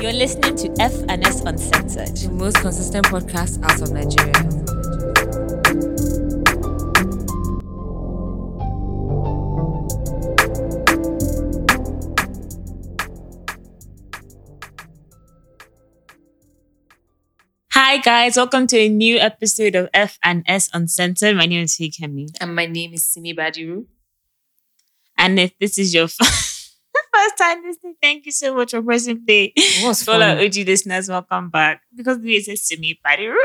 You're listening to F and S Uncensored. The most consistent podcast out of Nigeria. Hi guys, welcome to a new episode of F and S Uncensored. My name is Fikemi. And my name is Simi Badiru. And if this is your first time listening, thank you so much for pressing play. What's For all our? OG listeners, welcome back. Because this is Simi Badiru.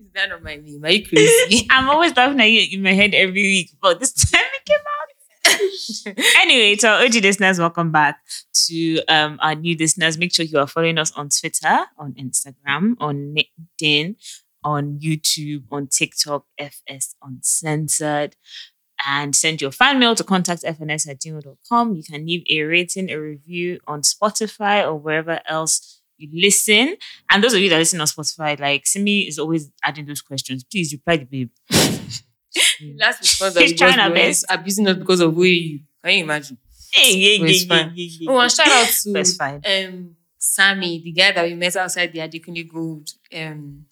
Is that my name? Are you crazy? I'm always laughing at you in my head every week, but this time it came out. anyway, to our OG listeners, welcome back to um, our new listeners. Make sure you are following us on Twitter, on Instagram, on LinkedIn, on YouTube, on TikTok, FS Uncensored. And send your fan mail to contact fns at gmail.com. You can leave a rating, a review on Spotify or wherever else you listen. And those of you that listen on Spotify, like Simi is always adding those questions. Please reply the babe. Last response She's that we trying her best. abusing us because of who you. Can you imagine? Hey, yeah, yeah, yeah, yeah, yeah. Oh, and shout out to That's fine. um Sammy, the guy that we met outside the Adekunle Gold um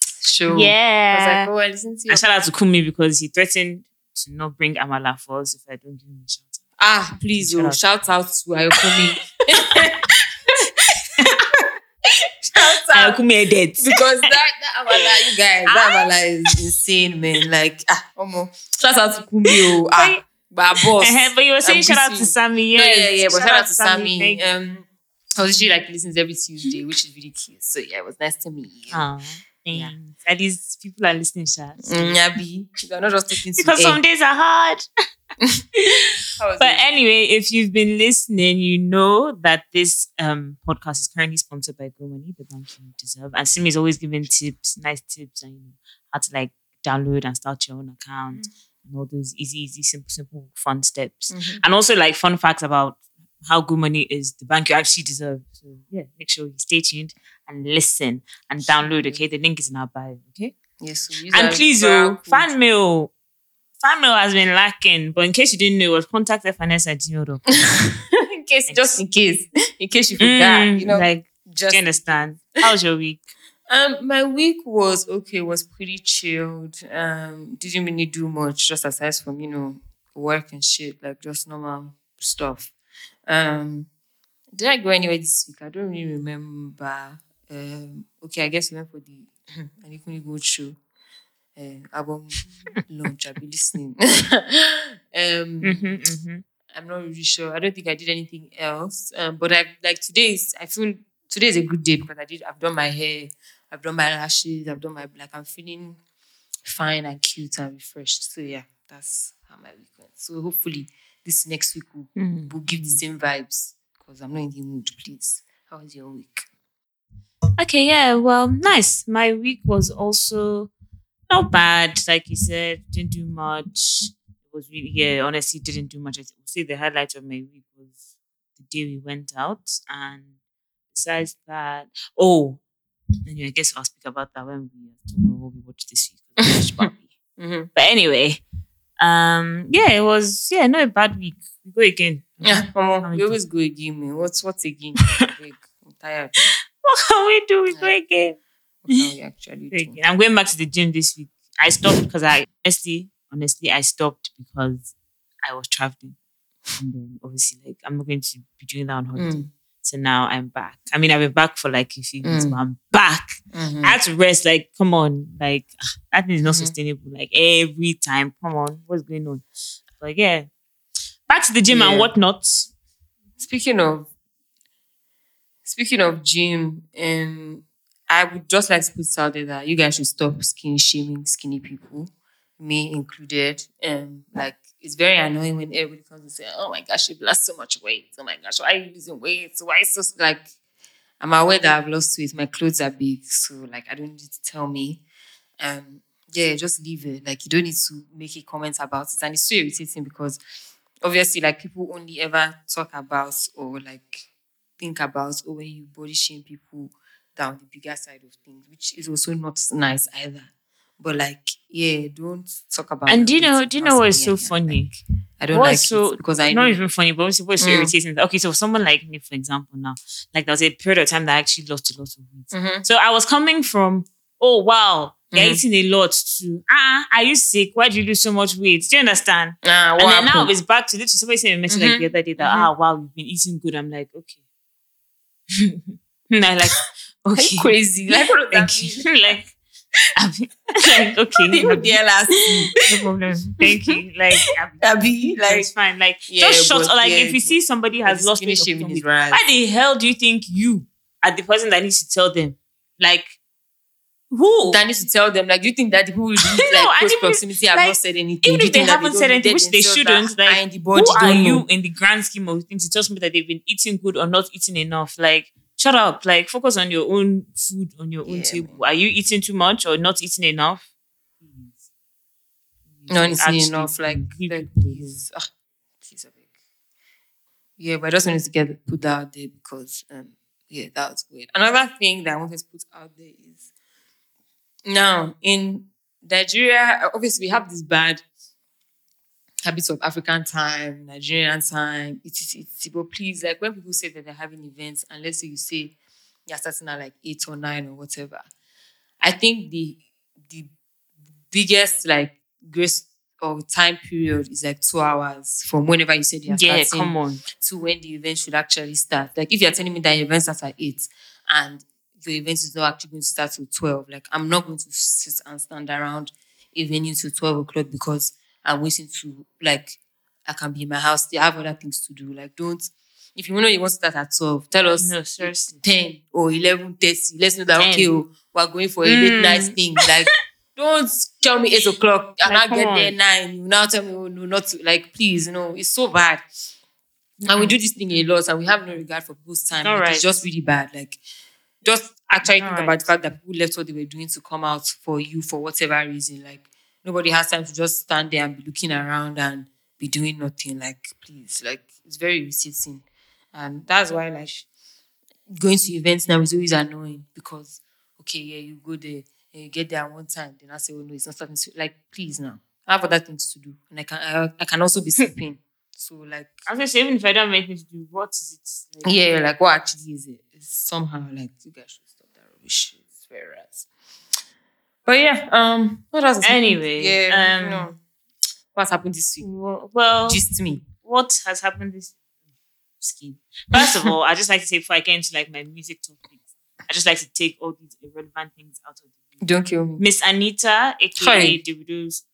show. Yeah. I was like, oh, I listened to you. and shout out to Kumi because he threatened to not bring Amala for us if I don't give him a shout out. Ah, please, Shout oh, out. shout out to Ayokomi. shout out. Kumi are dead. because that, that Amala, you guys, that Amala is insane, man. Like, ah, Omo. Shout out to Kumi, oh, ah, but boss. Uh-huh, but you were saying shout out to. Sammy. No, Yes. yeah, yeah, but shout, out to Sammy. You. Um, I was usually like listens every Tuesday, which is really cute. So yeah, it was nice to meet you. Aw, Yeah. thanks. At least people are listening, Sha. Mm, Yabi, you're not just talking to Because some days are hard. But it? anyway, if you've been listening, you know that this um, podcast is currently sponsored by Go Money, the bank you deserve. And Simi is always giving tips, nice tips, and you know how to like download and start your own account and all those easy, easy, simple, simple, fun steps. Mhm. And also like fun facts about how Go Money is the bank you actually deserve. So yeah, make sure you stay tuned and listen and download. Okay, the link is in our bio. Okay. Yes, so And please, oh, fan mail. Fan mail has been lacking, but in case you didn't know, it was contact fns at gmail.com. in case, just in case, in case you forgot, Mm, you know, like, just you understand? How was your week? Um, my week was okay, was pretty chilled. Um, didn't really do much, just aside from you know work and shit, like just normal stuff. Um, did I go anywhere this week? I don't really remember. Um, okay, I guess we went for the Adekunle Gold show. Uh, album launch. I'll be listening. um, hmm hmm I'm not really sure. I don't think I did anything else. Um, but I like today's. I feel today is a good day because I did I've done my hair, I've done my lashes, I've done my like. I'm feeling fine and cute and refreshed. So yeah, that's how my week went. So hopefully this next week will, Mm. will give the same vibes because I'm not in the mood. Please, how was your week? Okay, yeah, well, nice. My week was also not bad. Like you said, didn't do much. It was really, yeah, honestly, didn't do much. I would say the highlight of my week was the day we went out. And besides that, oh, anyway, I guess I'll speak about that when we talk about what we watched this week. 'cause we Barbie. Mm-hmm. But anyway, um, yeah, it was yeah, not a bad week. We go again. Yeah, How Omo, we we always go again, man. What's what's again? Like, I'm tired. What can we do? We go again. What can we actually do? again. I'm going back to the gym this week. I stopped because I honestly, honestly, I stopped because I was traveling. And then obviously, like I'm not going to be doing that on holiday. Mm. So now I'm back. I mean, I've been back for like a few weeks, Mm. but I'm back. Mhm. I had to rest. Like, come on, like that thing is not Mhm. sustainable. Like every time, come on, what's going on? But yeah, back to the gym Yeah. and whatnot. Speaking of speaking of gym, um, I would just like to put out there that you guys should stop skin shaming skinny people, me included. Um, like it's very annoying when everybody comes and say, "Oh my gosh, you've lost so much weight. Oh my gosh, why are you losing weight? Why so like?" I'm aware that I've lost weight. My clothes are big, so like I don't need to tell me. Um, yeah, just leave it. Like you don't need to make a comment about it, and it's so irritating because obviously like people only ever talk about or like think about or when you body shame people down the bigger side of things, which is also not nice either. But like, yeah, don't talk about. And do you know? Do you know what's so constantly funny? Like, I don't What's like so- it because I know. not even funny, but what's, what's so Mm. irritating? Okay, so someone like me, for example, now, like there was a period of time that I actually lost a lot of weight. Mhm. So I was coming from, oh wow, you're Mhm. eating a lot to ah, are you sick? Why do you lose so much weight? Do you understand? What and then now it's back to literally somebody saying mentioned like Mhm. the other day that Mhm. ah wow, you've been eating good. I'm like, okay. and I like, okay. crazy. Like, what does that mean? like, I like, okay. Even Abi, the LRC. no problem. Thank you. Like, um, Abi, Abi, like, it's fine. Like, Yeah, just shut. but Or like, yeah, if you see somebody has lost weight, or shaming something, is right. why the hell do you think you are the person that needs to tell them? Like, who? That needs to tell them, like, do you think that the people like No, close proximity have like, not said anything? even if they haven't don't said anything, which they shouldn't, like, the body who are don't you know? in the grand scheme of things to tell somebody that they've been eating good or not eating enough? Like, shut up. Like, focus on your own food on your own Yeah, table. Are you eating too much or not eating enough? Please. No, it's enough. Like, like please. Ah, please. Yeah, but I just wanted to get put that out there because, um, yeah, that was weird. Another thing that I wanted to put out there is now in Nigeria, obviously we have this bad habits of African time, Nigerian time, it's it's but please, like when people say that they're having events, and let's say you say you're starting at like eight or nine or whatever, I think the the biggest like grace or time period is like two hours from whenever you said you're Yeah, starting come on. to when the event should actually start. Like if you're telling me that your event starts at eight and your event is not actually going to start till twelve, like I'm not going to sit and stand around a venue till twelve o'clock because I'm waiting to like I can be in my house. They have other things to do. Like don't if you know you want to start at twelve, tell us No, seriously. 10 or 11.30. Let's know that, 10. okay, oh, we're going for a late Mm. night thing. Like, don't tell me 8 o'clock and Like, I get come there 9. You now tell me, oh, no, not to. Like, please, you know, it's so bad. And we do this thing a lot and we have no regard for people's time. All Like, right. It's just really bad. Like, just actually All think right. about the fact that people left what they were doing to come out for you for whatever reason. Like, nobody has time to just stand there and be looking around and be doing nothing. Like, please, like, it's very irritating. And that's why, like, going to events now is always annoying because, okay, yeah, you go there and you get there at one time, then I say, oh no, it's not starting to, like, please now. I have other things to do. And I can, I, I can also be sleeping. So, like, I say, even if I don't have anything to do, what is it? Like, yeah, like what actually is it? It's somehow like you guys should stop that rubbish. It's very rats. But yeah, um, what else? has? Anyway, yeah, um, you know, what's happened this week? Well, well Just me. what has happened this skin? First of all, I just like to say before I get into like my music topics, I just like to take all these irrelevant things out of the way. Don't kill me. Miss Anita, aka Hi. Davido's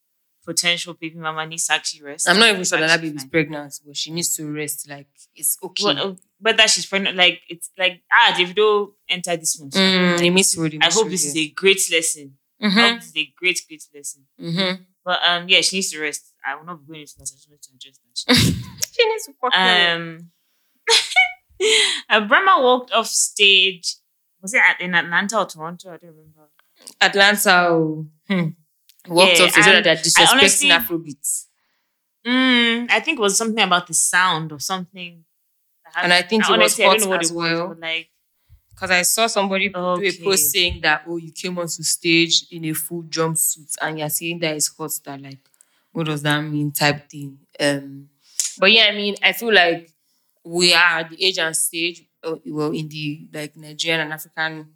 potential baby mama, needs to actually rest. I'm not even sure that that Actually baby's pregnant, but she needs to rest. Like it's okay. Well, uh, whether she's pregnant, like it's like ah, Davido entered this one. so mm, it means really. I hope this is a great lesson. I hope Mm-hmm. this is a great, great lesson. Mm-hmm. But um, yeah, she needs to rest. I will not be going into that. I just want to address that. She needs to fuck um, Rema walked off stage. Was it at, in Atlanta or Toronto? I don't remember. Atlanta. Oh. Hmm. Walked Yeah, off so that and they're I disrespecting honestly- Afrobeats. Mm, I think it was something about the sound or something. And I think it was honestly, I don't hot know what as it was. well. but like, Because I saw somebody do a post saying that, oh, you came onto stage in a full jumpsuit and you're saying that it's hot, that like, what does that mean type thing. Um, but yeah, I mean, I feel like we are at the age and stage, uh, well, in the like Nigerian and African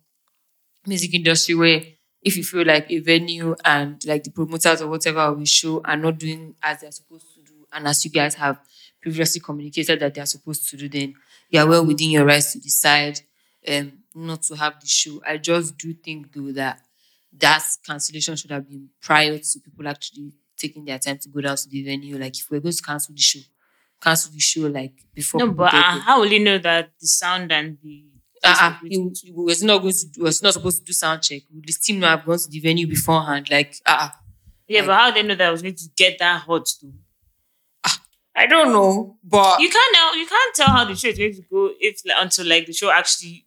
music industry where if you feel like a venue and like the promoters or whatever of a show are not doing as they're supposed to do, and as you guys have previously communicated that they're supposed to do, then you are well within your rights to decide um, not to have the show. I just do think though that that cancellation should have been prior to people actually taking their time to go down to the venue. Like if we're going to cancel the show, cancel the show like before. no, but uh, how will you know that the sound and the Uh-uh. He, he was not going to. Was not supposed to do sound check. The team not have gone to the venue beforehand? Like, uh, yeah, like- but how they know that I was going to get that hot though? I don't know, but You can't know. You can't tell how the show is going to go if like, until like the show actually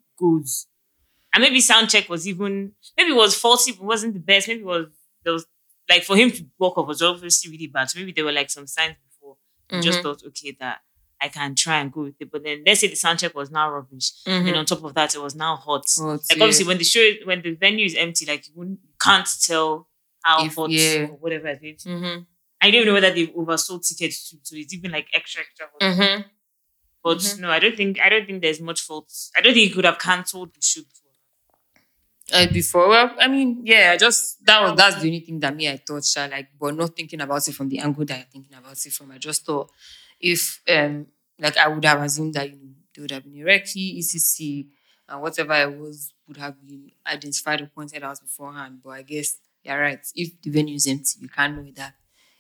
And maybe sound check was even maybe it was faulty, but wasn't the best. Maybe it was there was like for him to walk off was obviously really bad. So maybe there were like some signs before. You just thought, okay, that I can try and go with it. But then let's say the sound check was now rubbish. Mhm. And on top of that, it was now hot. Like yeah. obviously when the show when the venue is empty, like you wouldn't can't tell how If- hot yeah. or whatever it is. Mm-hmm. I don't even know whether they've oversold tickets to, so it's even like extra extra. hot. Mm-hmm. But Mhm. no, I don't think I don't think there's much fault. I don't think he could have cancelled the shoot before. Uh, before, well, I mean, yeah, I just that was that's the only thing that me I thought, sha, like, but not thinking about it from the angle that I'm thinking about it from. I just thought if um like I would have assumed that you know there would have been a ECC, and whatever it was would have been identified or pointed out beforehand. But I guess you're right. If the venue is empty, you can't know that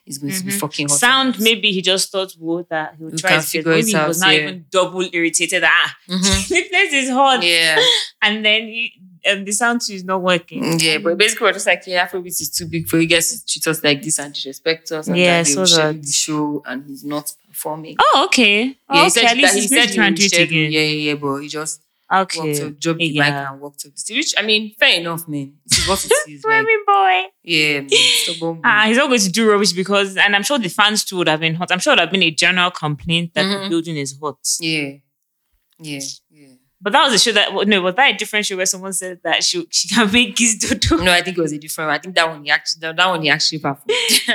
it's going to be Mhm. fucking hot. Sound maybe he just thought whoa, that he would try to figure maybe it he was out, not yeah. even double irritated. Ah, Mhm. the place is hot, Yeah, and then he, um, the sound is not working. Yeah, but basically we're just like, yeah, Afrobeat is too big for you guys to treat us like this and disrespect us. And Yeah, that they so that- the show and he's not performing. Oh, okay. Yeah, he okay, said at least that he he's said he and would do it schedule. again. Yeah, yeah, yeah, but he just Okay. walked up, dropped the mic Yeah. and walked up the stage. Which I mean, fair enough, man. This is what it is. like, boy. yeah, man. Stubborn. Ah, he's not going to do rubbish because, and I'm sure the fans too would have been hot. I'm sure it would have been a general complaint that the Mhm. building is hot. yeah, yeah, yeah. But that was a show that no, was that a different show where someone said that she she can make kiss dodo? No, I think it was a different. One. I think that one he actually that, that one he actually performed.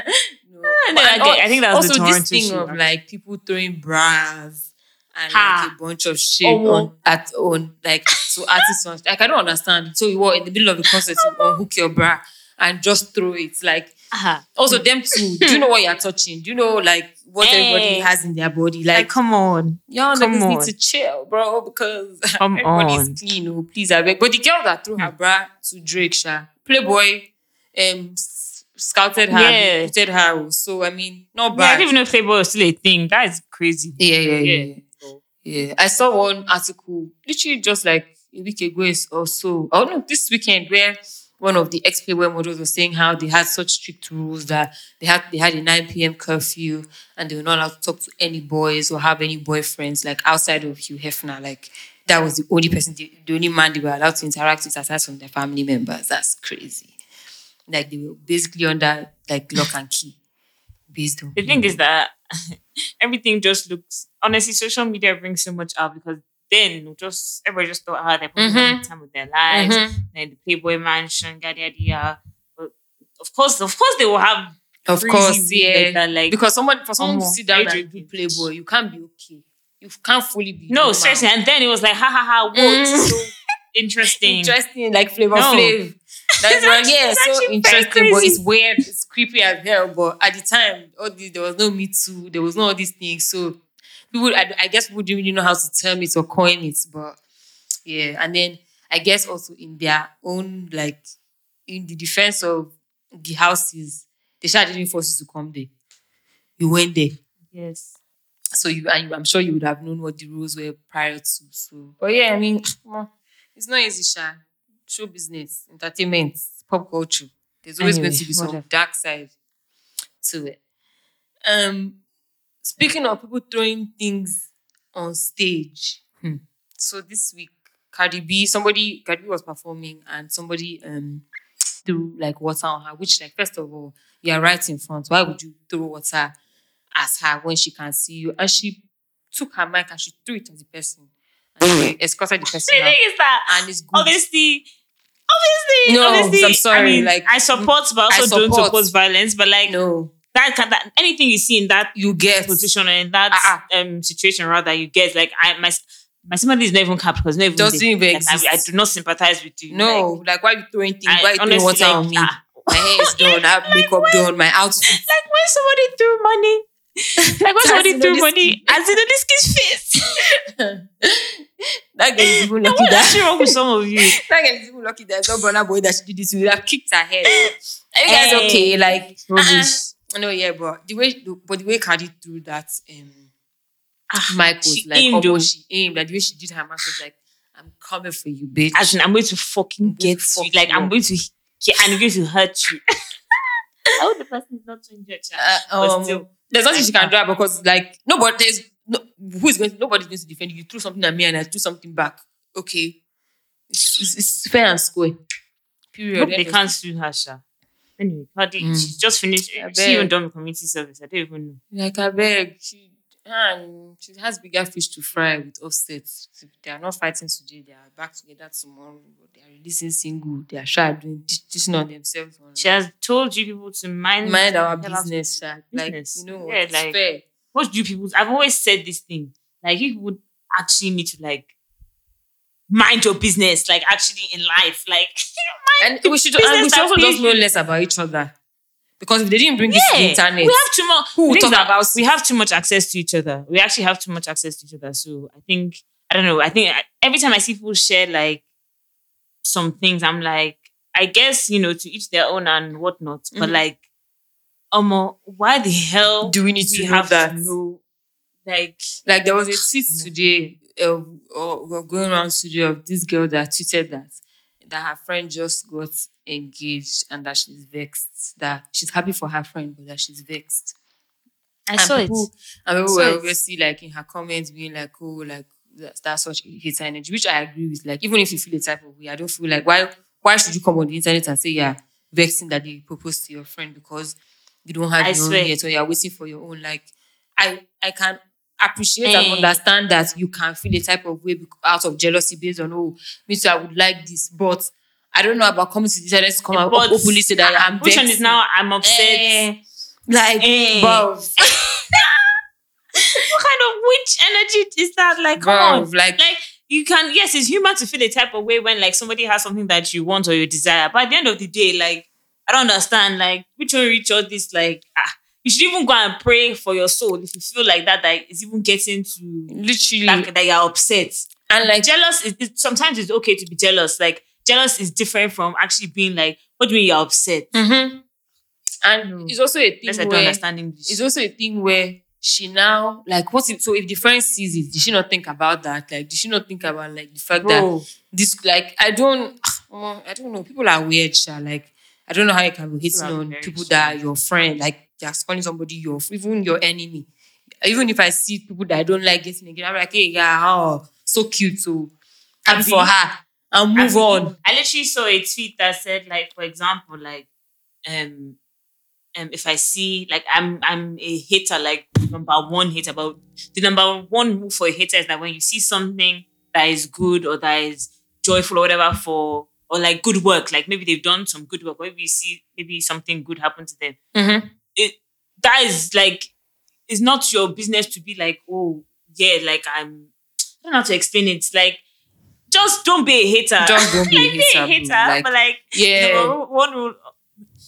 no, then I, get- I think that was also the this thing show. of like people throwing bras and Ha. like a bunch of shit Omo. on at on like so artists on like I don't understand. So you were in the middle of the concert you unhook your bra and just throw it like Ah, also them too. Do you know what you're touching? Do you know like what everybody has in their body? like, Like, come on. y'all come niggas need to chill, bro, because Come everybody's on. clean. Oh, please, I beg. But the girl that threw her Hmm. bra to Drake, Sha, Playboy, um, scouted her, Yeah. recruited her. oh. So I mean, not Yeah, I bad. didn't even know Playboy was still a thing. That is crazy. Yeah, yeah, yeah, Yeah. Yeah. I saw one article literally just like a week ago or so. Oh no, this weekend where one of the ex-Playboy models was saying how they had such strict rules that they had they had a 9 p.m. curfew and they were not allowed to talk to any boys or have any boyfriends like outside of Hugh Hefner. Like that was the only person, they, the only man they were allowed to interact with aside from their family members. That's crazy. Like they were basically under like lock and key. Based on The thing is that everything just looks honestly, social media brings so much out because then just everybody just thought how they're putting Mhm. the time with their lives, Mhm. then the Playboy mansion, yada. But of course, of course they will have Of course, yeah. like that, like because someone for someone to Omo, sit down and be playboy, you can't be okay. You can't fully be. no, normal. seriously. And then it was like, ha ha ha, what? Mm. So interesting. Interesting, like flavor No. flav. That's right. Yeah, so interesting, but it's weird. It's creepy as hell. But at the time, all these there was no me too. There was no all these things. So people, I, I guess, people didn't really know how to term it or coin it. But yeah, and then I guess also in their own like in the defense of the houses, they started didn't force you to come there. You went there. yes. So you, and I'm sure you would have known what the rules were prior to. So, but yeah, I mean, it's not easy, Sha. Show business, entertainment, pop culture. There's always going to be some whatever. dark side to it. Um, speaking of people throwing things on stage, Hmm. so this week, Cardi B, somebody, Cardi B was performing, and somebody um threw like water on her. Which, like, first of all, you are right in front. Why would you throw water at her when she can see you? And she took her mic and she threw it at the person, and she escorted the person The thing is that And it's good. obviously, obviously, No, obviously, I'm sorry, I mean, like, I support, but I also don't support. support violence. But like no, that, can- that, anything you see in that you get position or in that Ah, um situation, rather, you get like I my my sympathy is not even capped because it's not even Doesn't even Like, I, exist. I do not sympathize with you. No, Like, like, why you throwing things? I why you throwing honestly, water like, on me? ah, My hair is done. I have makeup done. My outfit. like when somebody threw money. Like when somebody threw money, as in this kid's face. that girl is even lucky that actually wrong with some of you? that girl is even lucky that it's not Burna Boy that she did this. We would have kicked her head. Are you guys Hey. okay? Like, Rubbish. uh-uh. no, yeah, but the way, but the way Cardi threw that, um, Ah, mic was like, aimed, oh, she aimed. Like the way she did her mouth was like, "I'm coming for you, bitch." As in, I'm going to fucking I'm get to you. Like, I'm going to, I'm going to hurt you. I hope the person is not too injured. Uh, But um, still. There's nothing she can do because like nobody there's no who is going to nobody's going to defend you. You threw something at me and I threw something back. Okay. It's, it's, it's fair and square. Period. Hope they can't sue her, Sha. Anyway, Mm. she's just finished. I She even done community service. I don't even know. Like I beg. She, and she has bigger fish to fry with offset. They are not fighting today. They are back together tomorrow. They are releasing single. They are shy doing teaching on themselves. On She has told you people to mind mind our the hell out of business. sha. Like business. you know, Yeah, like- fair. what do you people I've always said this thing. Like you would actually need to like mind your business, like actually in life. Like And we should, business and we should also just know less about each other. Because if they didn't bring this to the internet, we have too much. who the will thing talk about we have too much access to each other. We actually have too much access to each other. So I think I don't know. I think every time I see people share like some things, I'm like, I guess you know to each their own and whatnot. But Mhm. like, um, why the hell do we need we to have that? to know? Like, Like there was a tweet today, uh, or or going around today of this girl that tweeted that that her friend just got engaged and that she's vexed. That she's happy for her friend, but that she's vexed. I and saw people, it. And people saw were it. obviously like in her comments being like, oh, like that's, that's such hater energy, which I agree with. Like, even if you feel a type of way, I don't feel like why why should you come on the internet and say yeah, vexing that they proposed to your friend because you don't have I your own swear. yet or you're waiting for your own. Like, I I can appreciate and Eh. understand that you can feel a type of way out of jealousy based on oh, me too, I would like this, but I don't know about coming to the internet to come out But openly say that I'm which one is now? I'm upset. Eh, like, Eh. bruv. what kind of witch energy is that? Like, come on. like- like you can, yes, it's human to feel a type of way when like somebody has something that you want or you desire. But at the end of the day, like, I don't understand, like, which one reach all this, like, ah, you should even go and pray for your soul if you feel like that, that is even getting to literally like that you're upset. and like Jealous is, is sometimes it's okay to be jealous. Like, jealous is different from actually being like, what do you mean you're upset? Mhm. and No. it's also a thing Unless I don't where understand English. it's also a thing where she now like what if so if the friend sees it did she not think about that like did she not think about like the fact that this like I don't oh, I don't know people are weird sha. like I don't know how you can be are on people that are your friend like you're calling somebody your even your enemy even if I see people that I don't like getting again I'm like hey yeah oh so cute so happy Abi. for her and move on I literally saw a tweet that said, like, for example, like, um, um, if I see, like, I'm I'm a hater, like number one hater, but the number one move for a hater is that when you see something that is good or that is joyful or whatever for or like good work, like maybe they've done some good work, or maybe you see maybe something good happen to them. Mhm. It that is like it's not your business to be like, oh yeah, like I'm I don't know how to explain it. Like just don't be a hater. Just don't be a like, be a hater, hater. Like, but like yeah number one rule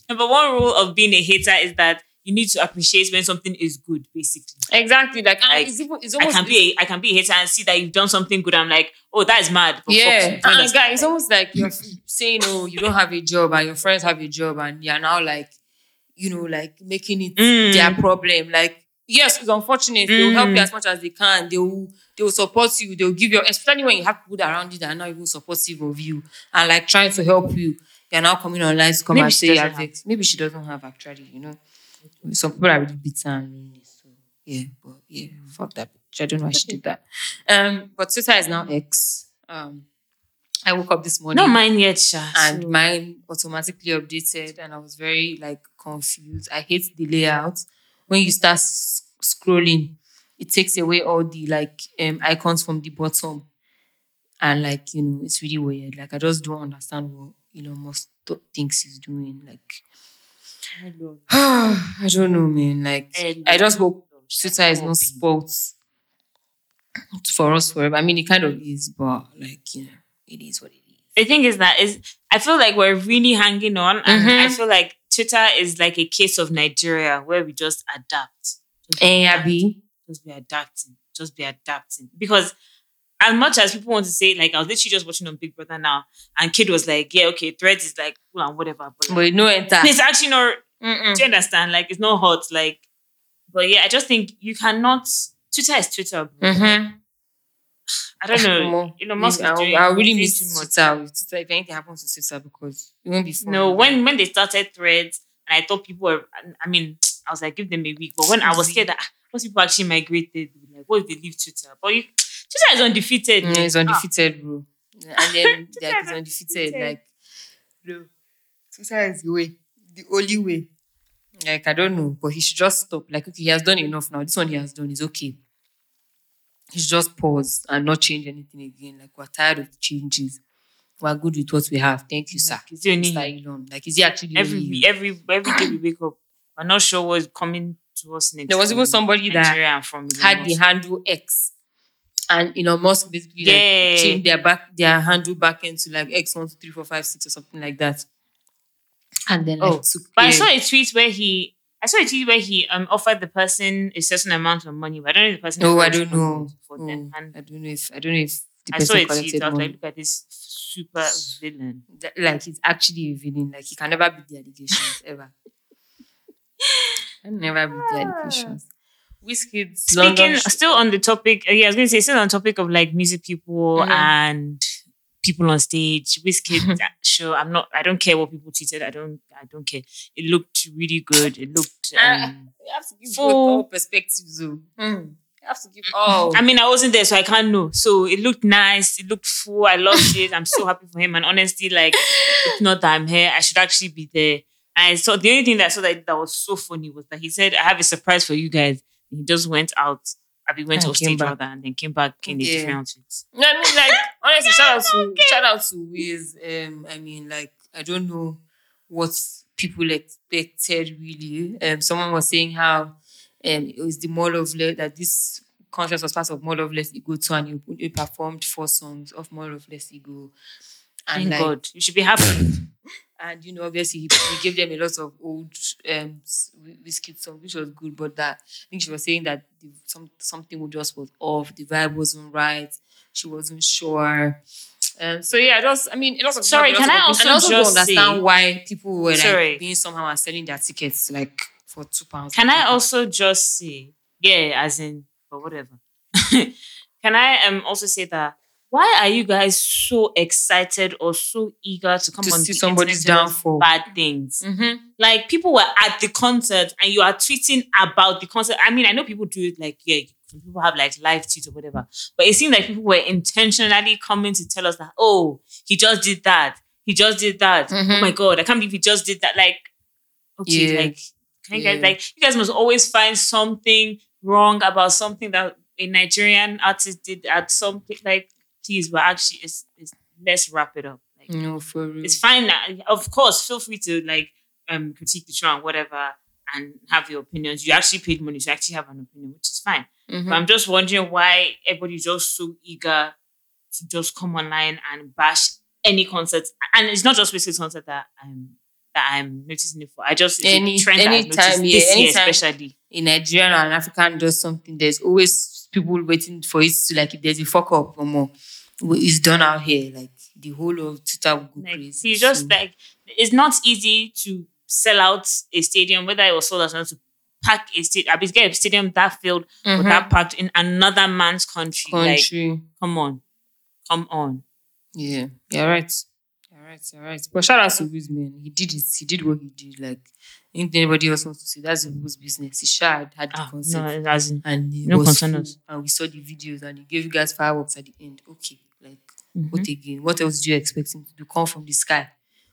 number one rule of being a hater is that you need to appreciate when something is good, basically. exactly like, Like, it's even it's I can be a, I can be a hater and see that you've done something good. I'm like, oh, that is mad. but. Yeah, and understand? guy, it's almost like you're saying, "Oh, you don't have a job, and your friends have a job, and you're now like, you know, like making it Mm. their problem." Like, yes, it's unfortunate. They will help you Mm. as much as they can. They will, they will support you. They will give you, especially when you have people around you that are not even supportive of you and like trying to help you. You're now coming online to come Maybe and say, have. maybe she doesn't have actually. You know, some people are really bitter and lonely. So yeah, but yeah, fuck that. bitch. I don't know why she did that. Um, but Twitter is now X. Um, I woke up this morning Not mine yet, Sha. and So- mine automatically updated, and I was very like confused. I hate the layout. When you start s- scrolling, it takes away all the like um, icons from the bottom, and like you know, it's really weird. Like I just don't understand what Elon Musk th- thinks he's doing. Like I don't know, man. Like I just hope Twitter is not sports for us forever. I mean, it kind of is, but like you know, it is what it is. the thing is that is I feel like we're really hanging on, and Mhm. I feel like Twitter is like a case of Nigeria where we just adapt. Just Eh, adapt. Abby. just be adapting, just be adapting. Because as much as people want to say, like I was literally just watching on Big Brother now, and kid was like, yeah, okay, threads is like cool and whatever, but like, But no enter. it's actually not. Mm-mm. Do you understand? Like it's not hot, like. But yeah, I just think you cannot. Twitter is Twitter. Mm-hmm. I don't know. Elon Musk is I'll, doing, I'll really miss too much. Twitter. Twitter. If anything happens to Twitter, because it won't be fun. No, when when they started threads, and I thought people were. I mean, I was like, give them a week. But when I was scared that most people actually migrated, like, what if they leave Twitter? But you, Twitter is undefeated. Mm, it's Ah, undefeated, bro. And then like, is it's undefeated. Like no, Twitter is the way, the only way. Like I don't know, but he should just stop. Like okay, he has done enough now. This one he has done is okay. He should just pause and not change anything again. Like we're tired of the changes. We're good with what we have. Thank you, sir. Is it only Mr. Elon. Like, is he actually every only every every day we wake up. I'm not sure what's coming to us next. There was even somebody that Nigeria and from had the handle X, and Elon Musk basically like, changed their back their handle back into like X one two three four five six or something like that. And then oh, like Oh, took, But I saw a tweet where he, I saw a tweet where he um offered the person a certain amount of money, but I don't know if the person. No, I don't know. for them. Oh, And I don't know if I don't know if the I saw person a tweet. I was like, look at this super villain. That- like he's actually a villain. Like he can never beat the allegations ever. can never beat the allegations. Wizkid. Speaking still on the topic, uh, yeah, I was going to say still on topic of like music people Mhm. and people on stage. Wizkid show. I'm not. I don't care what people tweeted. I don't. I don't care. It looked really good. It looked. Ah. Um, You have to give Full- all perspectives. though. Mm. You have to give all. I mean, I wasn't there, so I can't know. So it looked nice. It looked full. I loved it. I'm so happy for him. And honestly, like, it's not that I'm here. I should actually be there. And I saw the only thing that I saw that, that was so funny was that he said, I have a surprise for you guys. And he just went out. I mean, went And off stage back. rather and then came back in a Yeah. different outfit. No, I mean, like honestly, shout out to shout out to Wiz. Um, I mean, like I don't know what people expected really. Um, someone was saying how um it was the More Love Less that this concert was part of More Love Less Ego tour, and he, he performed four songs of More Love Less Ego. And Thank like, God. You should be happy. and you know, obviously, he, he gave them a lot of old um Wizkid songs, which was good. But that I think she was saying that the, some something was just was off. The vibe wasn't right. She wasn't sure. Um, so yeah, I just I mean, a lot of Sorry, can I also also don't just understand say- why people were like Sorry. being somehow and selling their tickets like for two pounds. Can I also just say, yeah, as in, but whatever. Can I um also say that why are you guys so excited or so eager to come To on see somebody's downfall. bad things? Mm-hmm. Like people were at the concert and you are tweeting about the concert. I mean, I know people do it like yeah, some people have like live tweets or whatever, but it seemed like people were intentionally coming to tell us that oh, he just did that, he just did that. Oh Mhm. my god, I can't believe he just did that. Like, okay, Yeah. like can you guys like you guys must always find something wrong about something that a Nigerian artist did at something like please, but actually it's, it's let's wrap it up. Like No, for real. it's fine. that- Of course, feel free to like um critique the show and whatever and have your opinions. You actually paid money, so you actually have an opinion, which is fine. Mhm. But I'm just wondering why everybody's just so eager to just come online and bash any concert. And it's not just Wizkid's concert that I'm that I'm noticing it for. I just it's Any- a trend anytime, yeah, this year especially. in Nigerian or an African does something, there's always people waiting for it to like if there's a fuck up or more. It's done out here. Like the whole of Twitter will go Like, crazy. see, just So, like it's not easy to sell out a stadium, whether it was sold or not, to pack a stadium. I mean, get a stadium that filled Mhm. or that packed in another man's country. Like, country. come on, come on. yeah, you're right. You're right. You're right. But shout out to Wiz, man. He did it. He did what he did. Like, anything anybody else wants to say, that's his business. He shared, had the Ah, concert. no, and no concern us. And we saw the videos and he gave you guys fireworks at the end. Okay, like Mhm. what again? What else do you expect him to do? Come from the sky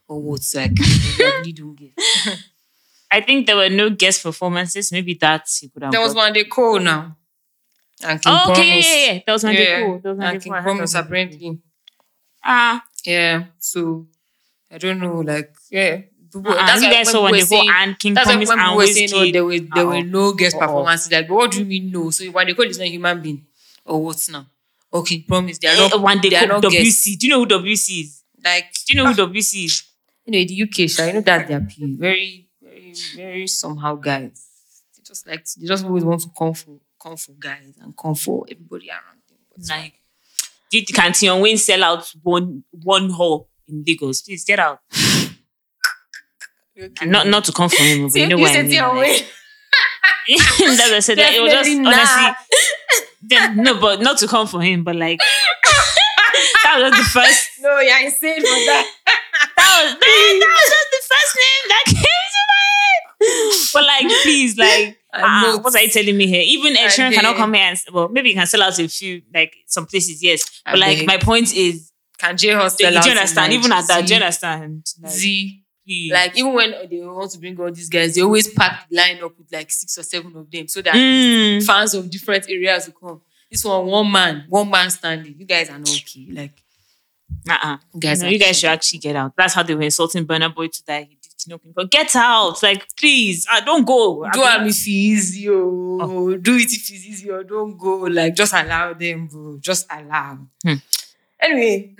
or what? Like I really don't get. I think there were no guest performances. Maybe that he could have. There was Wande Coal now. And King Oh, okay, yeah, yeah, yeah. That was one day Yeah, cool. That was one And day King cool. Promise that was one cool. apparently. Ah, Yeah. So I don't know. Like yeah. People, uh-uh. that's you guys when saw when were they go and King That's when and were saying, oh, there were there were Uh-uh. no guest Uh-uh. performances. Like, but what do you mean no? So Wande Coal is not a human being, or what now? Okay, promise they are not. Eh, one day they are not WC. guests. Do you know who WC is? Like Do you know who ah. WC is? you know, in the UK, sha, you know that they're pe- very, very, very somehow guys. They just like they just always want to come for come for guys and come for everybody around them. But Like, did Canteen Wayne sell out one one hall in Lagos? Please get out. okay. And not not to come for him, but you know what I mean. Like, that's what I said. Like, it was just honestly, then- no, but not to come for him, but like that was just the first. no, you're insane for that. That was that, that was just the first name that came to my head. But like, please, like, I ah, what are you telling me here? Even Ed I Sheeran cannot come here and well, maybe he can sell out a few, like some places, yes. I But like, beg. my point is, Can J do sell you out in understand? Even at that, do you understand? Like, Z, like even when they want to bring all these guys, they always pack the line up with like six or seven of them so that Mm. fans of different areas will come. This one, one man, one man standing. You guys are not okay. Like, Uh-uh. you guys No, you guys should actually get out. That's how they were insulting Burna Boy to that he did no but get out. Like, please, uh, don't go. do am if it's easy, oh. Do it if it's easy, or don't go. Like, just allow them, bro. Just allow. Hmm. Anyway,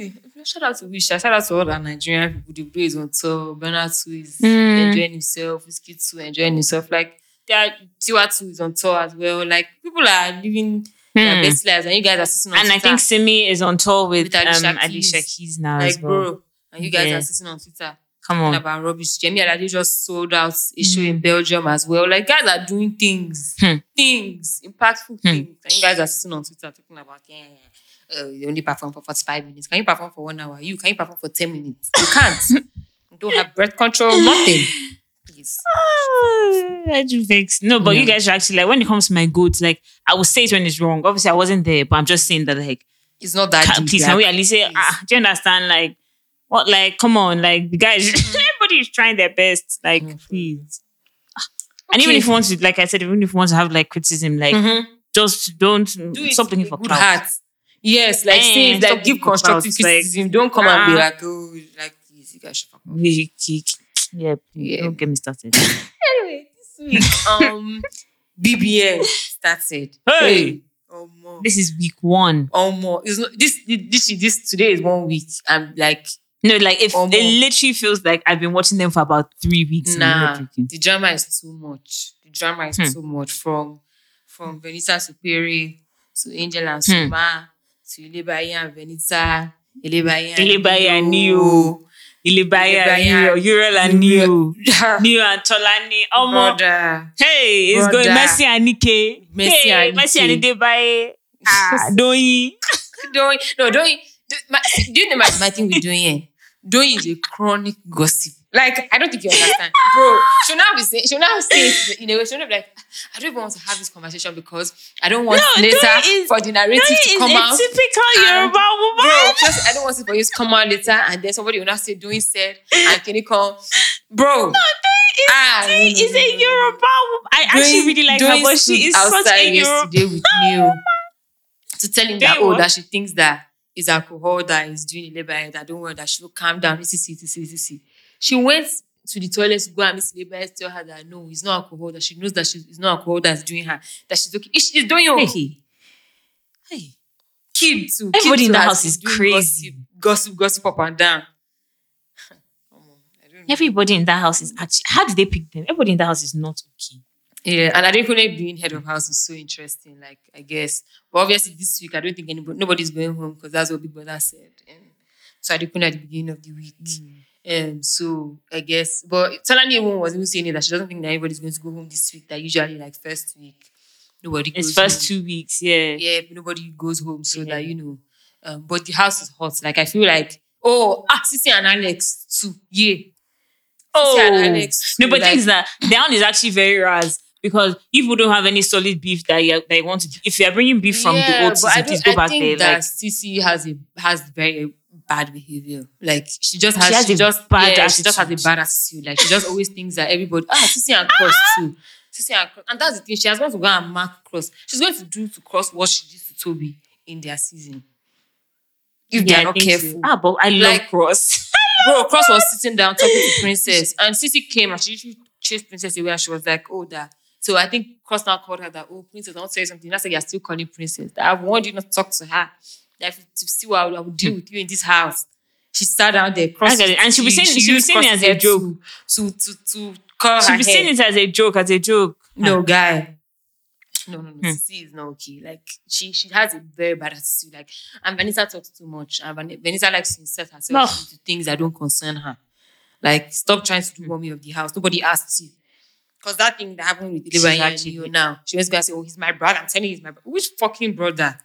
anyway, shout out to Wisha. Shout out to all the Nigerian people. The bro is on tour. Bernard too is Hmm. enjoying himself. Wizkid too enjoying himself. Like, there Tiwa too is on tour as well. Like, people are living their Hmm. best lives, and you guys are sitting on Twitter. And I think Simi is on tour with, With Alicia um, Alicia Keys. Keys now as well. bro, and you guys Yeah. are sitting on Twitter. Come on. about rubbish. Yemi Alade just sold out a show in Belgium as well. Like guys are doing things, Hmm. things, impactful Hmm. things. And you guys are sitting on Twitter talking about yeah, uh, you only perform for 45 minutes. Can you perform for one hour? You can you perform for 10 minutes? You can't. you don't have breath control, nothing. Please. Ah, I do vex. No, but you guys are actually like when it comes to my goats, like I will say it when it's wrong. Obviously, I wasn't there, but I'm just saying that like It's not that can, deep. please can we at least say ah, do you understand? Like what like come on, like the guys everybody is trying their best. Like Mm. please. And even if you want to, like I said, even if you want to have like criticism, like Mhm. just don't do stop looking for clout. Yes, like say it, like give constructive clout, like, criticism. don't come and be ah. like, oh, like please, you guys should fuck off. We- we- Yeah, please, Yeah. don't get me started. Anyway, this week, um, BBN started. Hey! oh more, this is week one. oh more. It's not this. This this today is one week. I'm like, No, like if Omo. it literally feels like I've been watching them for about three weeks. and nah. The drama is too much. The drama is Hmm. too much. From from Venita Superi to Angel and Hmm. Soma to Ilebaye and Venita. Ilebaye and Ilebaye and Neo. Ilebaye, Ilebaye, Neo, Uriel and Neo. Neo and Tolani. Omo, hey, it's Brother. going Mercy and Nike. Mercy hey, and Mercy and. Ilebaye. Ah, Doyin. Doyin no Doyin. Do, my, do you know my, my thing with here? Doyin is a chronic gossip. Like I don't think you understand, bro. She'll now be saying, she'll now say it in a way. She'll not be like, I don't even want to have this conversation because I don't want No, later is- for the narrative to come out. typical Yoruba woman. Bro, just I don't want it for you to come out later and then somebody will not say Doyin said and can you come, bro? ah, no, no, Doyin is a. Yoruba woman. I actually really like her, but she is such a Yoruba. yesterday with Neil to tell him that oh that she thinks that is alcohol that is doing labor that don't worry that she will calm down. etc etc etc. She went to the toilet to go and Miss Labor tell her that no, it's not alcohol. That she knows that she, it's not alcohol that's doing her. That she's okay. She's doing okay. Hey. hey. Kid too. Everybody Kid in that house is crazy. Gossip, gossip, gossip up and down. Omo, I don't know. Everybody in that house is actually. How did they pick them? Everybody in that house is not okay. Yeah, and I think when being head of house is so interesting, like I guess. But obviously this week I don't think anybody nobody's going home because that's what Big Brother said. And so I did at the beginning of the week. Hmm. Um so I guess but Tolani one was even saying it that she doesn't think that anybody's going to go home this week. That usually like first week nobody It's goes first home. two weeks, yeah. Yeah, nobody goes home so Yeah. that you know. Um, but the house is hot. Like I feel like oh ah CeeC and Alex too. Yeah. CeeC and Alex No, too, but like, things that their own is actually very ras because if you don't have any solid beef that you that you want to, if you are bringing beef from the old but season, I please go I back think there. That Like CeeC has a has very bad behavior. Like she just has She she, has a just bad yeah, she just has a bad attitude. Like she just always thinks that everybody ah CeeC and Cross too. CeeC and Cross. And that's the thing. She has going to go and mark Cross. She's going to do to Cross what she did to Toby in their season. If yeah, they're I not think so. careful. Ah, but I love Like- Cross. Bro, Cross was sitting down talking to Princess, and CeeC came and she chased Princess away, and she was like, "Oh, that." So I think Cross now called her that, "Oh, Princess, I want to say something." That's like you're still calling Princess. That I warned you not to talk to her. If- to see what I would, would deal with you in this house. She sat down there, Cross, I get it. And she'll be saying- she'll be saying it as a joke. to to to, to call She'll be saying it as a joke, as a joke. No, guy. No, no, no. Hmm. CeeC is not okay. Like she she has a very bad attitude. Like and Vanessa talks too much. And Vanessa likes to insert herself into things that don't concern her. Like stop trying to do mommy of the house. Nobody asked you. Because that thing that happened with actually- and you now, she was gonna say, "Oh, he's my brother." I'm telling you, he's my brother. Which fucking brother?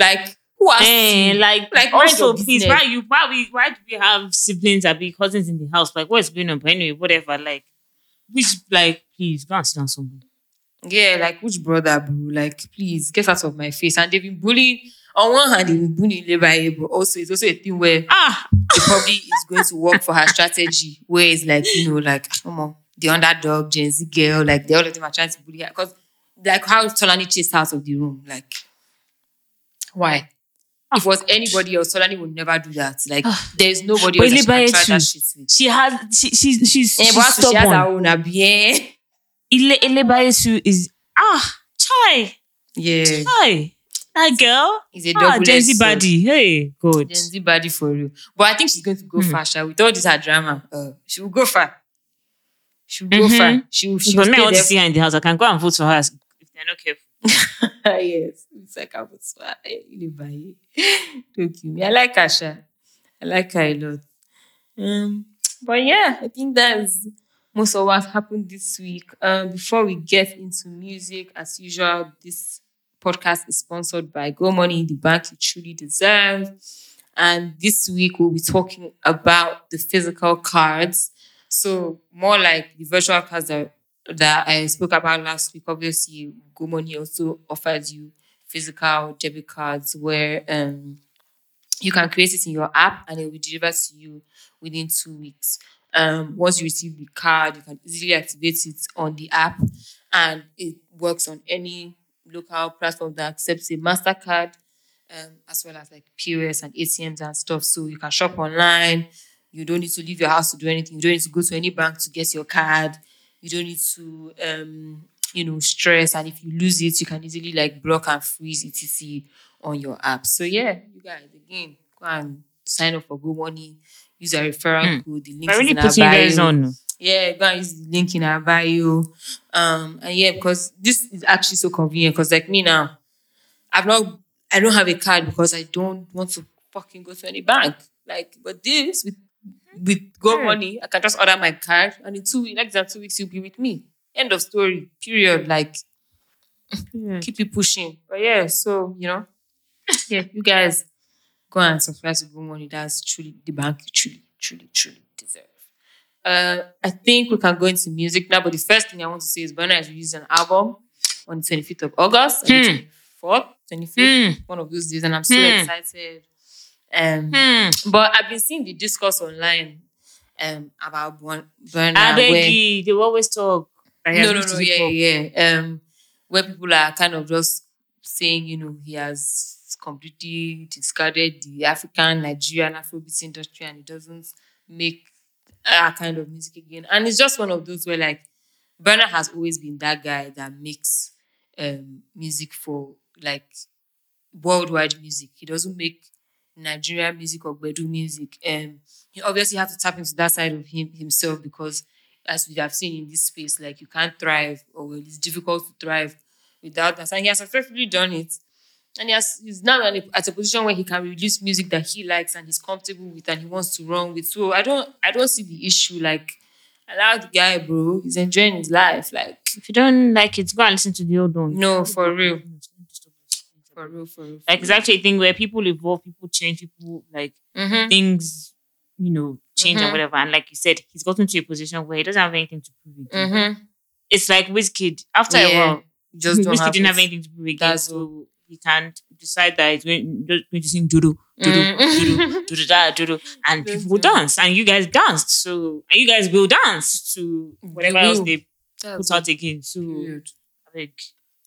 Like who asked Eh, like, Like, also, please, why you why we why do we have siblings that be cousins in the house? Like, what's going on? But anyway, whatever. Like, which like, please go and sit down somewhere. Yeah, like which brother, bro? Like, please get out of my face. And they've been bullying. On one hand, they've been bullying Ilebaye, but also it's also a thing where Ah, it probably is going to work for her strategy, where it's like, you know, like, come on, the underdog, Gen Z girl, like, they all of them are trying to bully her. Because, like, how Tolani chased her out of the room, like, Why? If it was anybody else, Tolani would never do that. Like, there's nobody But else that she can try that shit with. She has she, she's she's, Eh, she's but she has her own abie. Ile Ile Bayesu is ah chai Yeah. chai that girl He's a ah double Gen Z body hey good Gen Z body for real. But I think she's going to go Hmm. far, sha. With all this her drama, uh, she will go far. She will go Mhm. far. She will, she will because me I want to see her in the house I can go and vote for her if they're not careful yes. It's like I was you. I like her, sha. I like her a lot. Um, but yeah, I think that's most of what happened this week. Um, before we get into music, as usual, this podcast is sponsored by Go Money, the bank you truly deserve. And this week we'll be talking about the physical cards. So more like the virtual cards that that I spoke about last week. Obviously, Go Money also offers you physical debit cards where um you can create it in your app and it will be delivered to you within two weeks. Um, once you receive the card, you can easily activate it on the app and it works on any local platform that accepts a MasterCard, um, as well as like POS and ATMs and stuff. So you can shop online. You don't need to leave your house to do anything. You don't need to go to any bank to get your card. You don't need to, um, you know, stress. And if you lose it, you can easily like block and freeze etc on your app. So yeah, you guys again go and sign up for Go Money. Use a referral code. The link really in our bio. on Yeah, go and use the link in our bio. Um, and yeah, because this is actually so convenient. Because like me now, I've not, I don't have a card because I don't want to fucking go to any bank. Like, but this with with Go Hmm. Money, I can just order my card, and in two weeks, next than two weeks, you'll be with me. End of story. Period. Like, keep it pushing. But yeah, so you know, yeah, you guys go and subscribe to Go Money. That's truly the bank you truly, truly, truly deserve. Uh, I think we can go into music now, but the first thing I want to say is Burna is releasing an album on the 25th of August, the 24th, 25th, Hmm. one of those days, and I'm so Hmm. excited. Um, Hmm. but I've been seeing the discourse online um about Burna. I where- they always talk. No, no, no, yeah, talk. yeah. Um, where people are kind of just saying, you know, he has completely discarded the African, Nigerian Afrobeat industry and he doesn't make that kind of music again. And it's just one of those where like Burna has always been that guy that makes um music for like worldwide music. He doesn't make Nigerian music or Bedu music. Um, he obviously had to tap into that side of him himself because, as we have seen in this space, like you can't thrive or it's difficult to thrive without that. And he has successfully done it. And he has, he's now at a, at a position where he can release music that he likes and he's comfortable with and he wants to run with. So I don't I don't see the issue. Like allow the guy, bro. He's enjoying his life. Like If you don't like it, go and listen to the old one. no, for real. For real, for real. Like it's actually a thing where people evolve, people change, people like mm-hmm. things, you know, change Mhm. and whatever. And like you said, he's gotten to a position where he doesn't have anything to prove again. Mm-hmm. It's like Wizkid. After a while, Just don't Wizkid have didn't it. have anything to prove again. That's so he can't decide that he's going, just going to sing doodoo, doodoo, doodoo, Mm. doodoo, da, doodoo, and That's people will true. dance. And you guys danced. So, and you guys will dance to whatever They else will. they That's put out again. So, Period. like,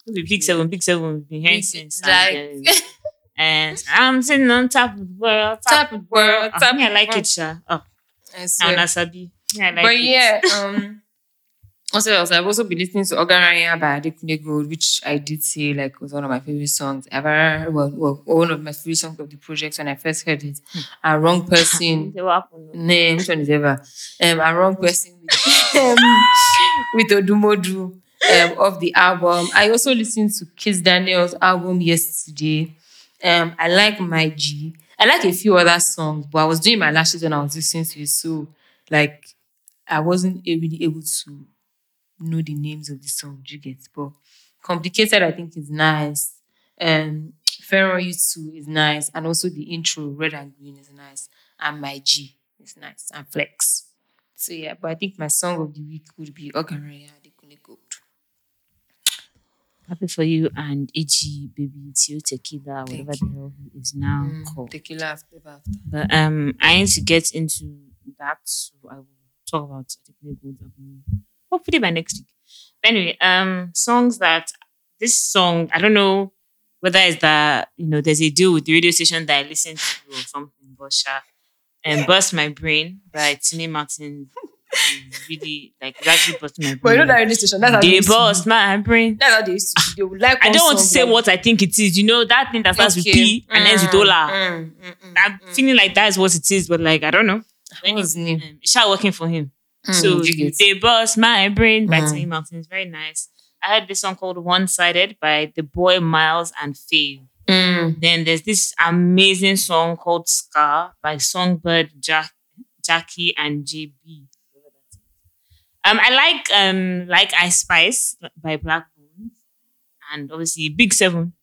the big seven, big seven, we've been hearing Big- since. like- and, and I'm sitting on top of the world. top of the world. Oh, Tap me, I like world. it, Sha. Oh, I now swear. Nasabi. Yeah, I like but it. yeah, um, also else, I've also been listening to Ogaranya by Adekunle Gold, which I did say like was one of my favorite songs ever. Well, well, one of my favorite songs of the project when I first heard it. A wrong person. Say what happened? Name, which one is ever? Um, a wrong person with, um, with Odumodu um, of the album. I also listened to Kizz Daniel's album yesterday. Um, I like My G. I like a few other songs, but I was doing my lashes when I was listening to it, so like I wasn't really able to know the names of the songs you get. But Complicated, I think, is nice. Um, Pharaoh Used to is nice, and also the intro, Red and Green, is nice, and My G is nice, and Flex. So yeah, but I think my song of the week would be Ogaranya. Happy for you and AG baby Tio Tequila, whatever the hell he is now called. Tequila after after. But um, I need to get into that, so I will talk about hopefully by next week. But anyway, um, songs that this song I don't know whether it's that you know there's a deal with the radio station that I listen to or something, but sha, and Bust My Brain by Tini Martin really like actually busting my brain. But you know that radio station, that's how they they bust my brain. That's how they used to. They would like I don't want to say what I think it is. You know that thing that starts with. P and ends with Mm, Ola. mm, mm, mm, I'm mm. feeling like that's what it is, but like I don't know. His name? Um, it's not working for him. Mm, So they bust my brain by Mm. Tiny Mountain. It's very nice. I heard this song called One Sided by the boy Miles and Faye. Mm. Then there's this amazing song called Scar by Songbird Jack, Jackie and JB. Um, I like um like Ice Spice by Blaqbonez and obviously Big Seven.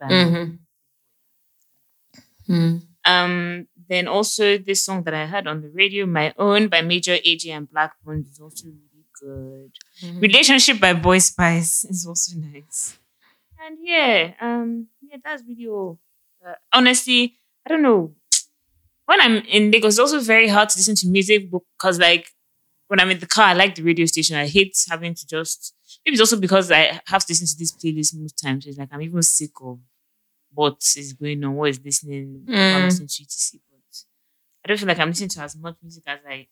by Mhm. Mm. Um, then also this song that I heard on the radio, My Own by Major AJ and Black Bones is also really good. Mhm. Relationship by Boy Spyce is also nice. And yeah, um, yeah, that's really all. Uh, honestly, I don't know. When I'm in Lagos, it's also very hard to listen to music because, like, when I'm in the car, I like the radio station. I hate having to just. Maybe it's also because I have to listen to this playlist most times. It's like I'm even sick of what is going on, what is listening, what I'm Mm. listening to etc. But I don't feel like I'm listening to as much music as I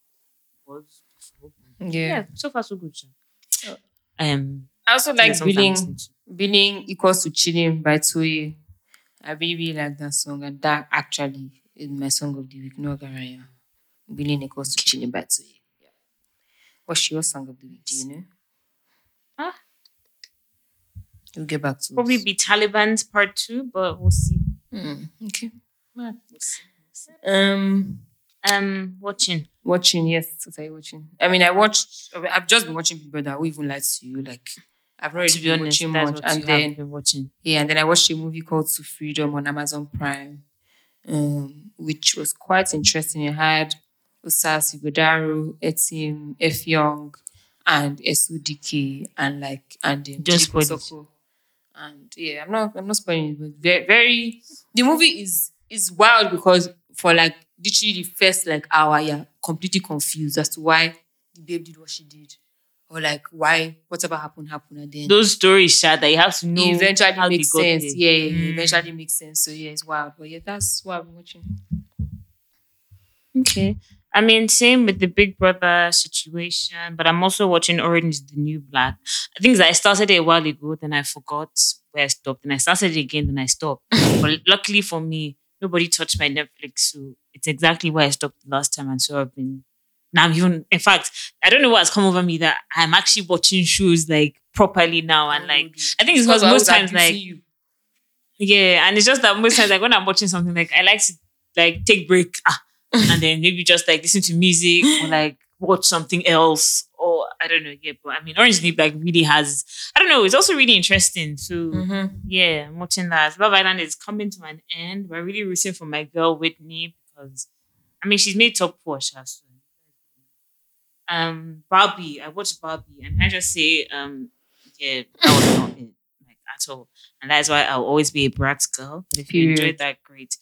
was before. Yeah. Yeah, so far so good. Oh. Um, I also like Billing. Billing equals to chilling by Toye. I really, really like that song, and that actually is my song of the week. No Garaya. Billing equals to chilling by Toye. What's your song of the week? Do you know? Ah. We'll get back to Probably us. be Taliban's part two, but we'll see. Mm, okay. We'll see. Um, Um, watching. watching. Yes, what are you watching? I mean, I watched. I've just been watching Big Brother. I won't even lie to you. Like, I've not really To be been honest, watching much, and then watching. Yeah, and then I watched a movie called To Freedom on Amazon Prime, um, which was quite interesting. It had Osas Ighodaro, Etim, F Young, and SUDK, and like and um, Don't Jay spoil it. Kosoko. And yeah, I'm not I'm not spoiling it, but very, very the movie is is wild because for like literally the first like hour, you're completely confused as to why the babe did what she did. Or like why whatever happened happened and then Those stories, Sha, that you have to know. it eventually how they makes got sense. Yeah, yeah, Mm. it eventually makes sense. So yeah, it's wild. But yeah, that's what I'm watching. Okay. I mean, same with the Big Brother situation, but I'm also watching Orange is the New Black. I think that I started it a while ago, then I forgot where I stopped, and I started it again, then I stopped. but luckily for me, nobody touched my Netflix, so it's exactly where I stopped the last time, and so I've been. Now I'm even, in fact, I don't know what's come over me that I'm actually watching shows like properly now, and like I think it's because most times like yeah, and it's just that most times, like when I'm watching something, like I like to like take break, ah, and then maybe just like listen to music or like watch something else, or I don't know. Yeah, but I mean, Orange New Black really has. I don't know. It's also really interesting. So Mhm. yeah, I'm watching that. Love Island is coming to an end. We're really rooting for my girl Whitney because I mean she's made top four. So. Um, Barbie. I watched Barbie, and I just say, um, yeah, that was not it, like at all. And that's why I'll always be a Bratz girl. But if you enjoyed that, great.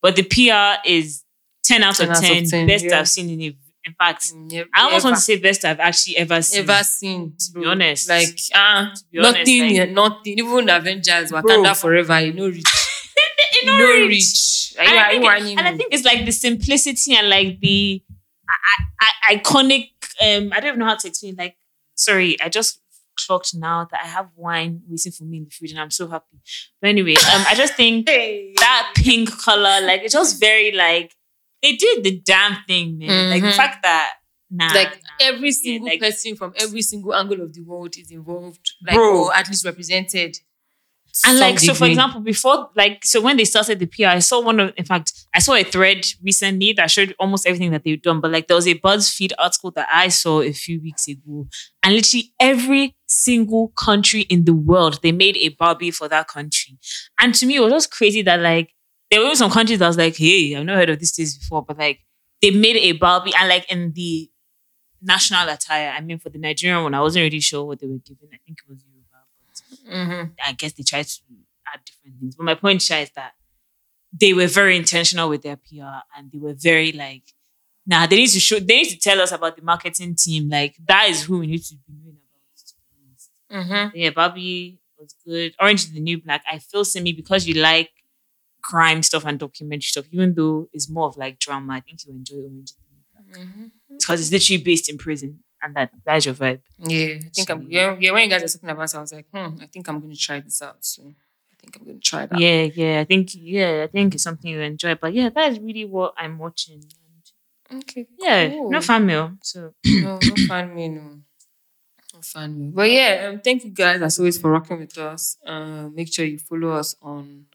But the PR is 10 out 10 of out of 10. 10, Best yeah. I've seen in a, in fact, Never, I almost want to say best I've actually ever seen. ever seen. To be honest. like ah, honest, nothing, like- nothing. Even Avengers, Bro. Wakanda forever. You know, rich, You know, rich. rich. And I, think, and I think it's like the simplicity and like the I, I, iconic. Um, I don't even know how to explain. Like, sorry, I just clocked now that I have wine waiting for me in the fridge, and I'm so happy. But anyway, um, I just think that pink color, like, it's just very like they did the damn thing, man. Like the Mhm. fact that nah, like nah. every single like- person from every single angle of the world is involved, like Bro. or at least represented. And like, so for example, before, like, so when they started the PR, I saw one of, in fact, I saw a thread recently that showed almost everything that they've done. But like, there was a BuzzFeed article that I saw a few weeks ago, and literally every single country in the world, they made a Barbie for that country. And to me, it was just crazy that like, there were some countries that was like, hey, I've never heard of this place before, but like, they made a Barbie, and like in the national attire, I mean, for the Nigerian one, I wasn't really sure what they were giving. I think it was Yoruba, but Mhm. I guess they tried to add different things. But my point Sha, is that they were very intentional with their PR and they were very like, nah, they need to show, they need to tell us about the marketing team. Like that is who we need to be knowing about. To be honest. Mhm. Yeah, Barbie was good. Orange is the New Black. I feel Simi because you like crime stuff and documentary stuff, even though it's more of like drama. I think you enjoy Orange is the New Black Mhm. because it's literally based in prison, and that that's your vibe. Yeah, I think I'm. Yeah, yeah. When you guys were talking about it, I was like, hmm, I think I'm going to try this out. So I think I'm going to try that. Yeah, yeah. I think yeah, I think it's something you enjoy. But yeah, that is really what I'm watching. And Okay. yeah, cool. no fan mail. So no, no fan me, no. No fan me. But yeah, um, thank you guys as always for rocking with us. Uh, make sure you follow us on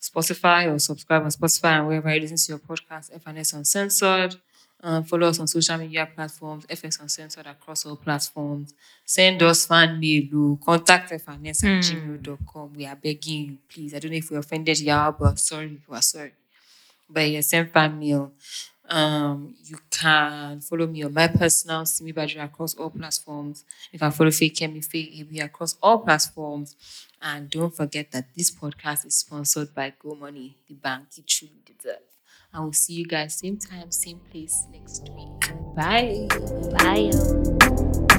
Spotify or subscribe on Spotify and wherever you listen to your podcast, FNS Uncensored. Um, follow us on social media platforms, FX Uncensored across all platforms. Send us fan mail, oh, contact FNS at gmail.com. We are begging you, please. I don't know if we offended y'all, but sorry, we are sorry. But yeah, send fan mail. Um, you can follow me on my personal Simi Badger across all platforms. You can follow Feyikemi Fake AB across all platforms. And don't forget that this podcast is sponsored by Go Money, the bank you truly deserve. And we'll see you guys same time, same place next week. Bye. bye.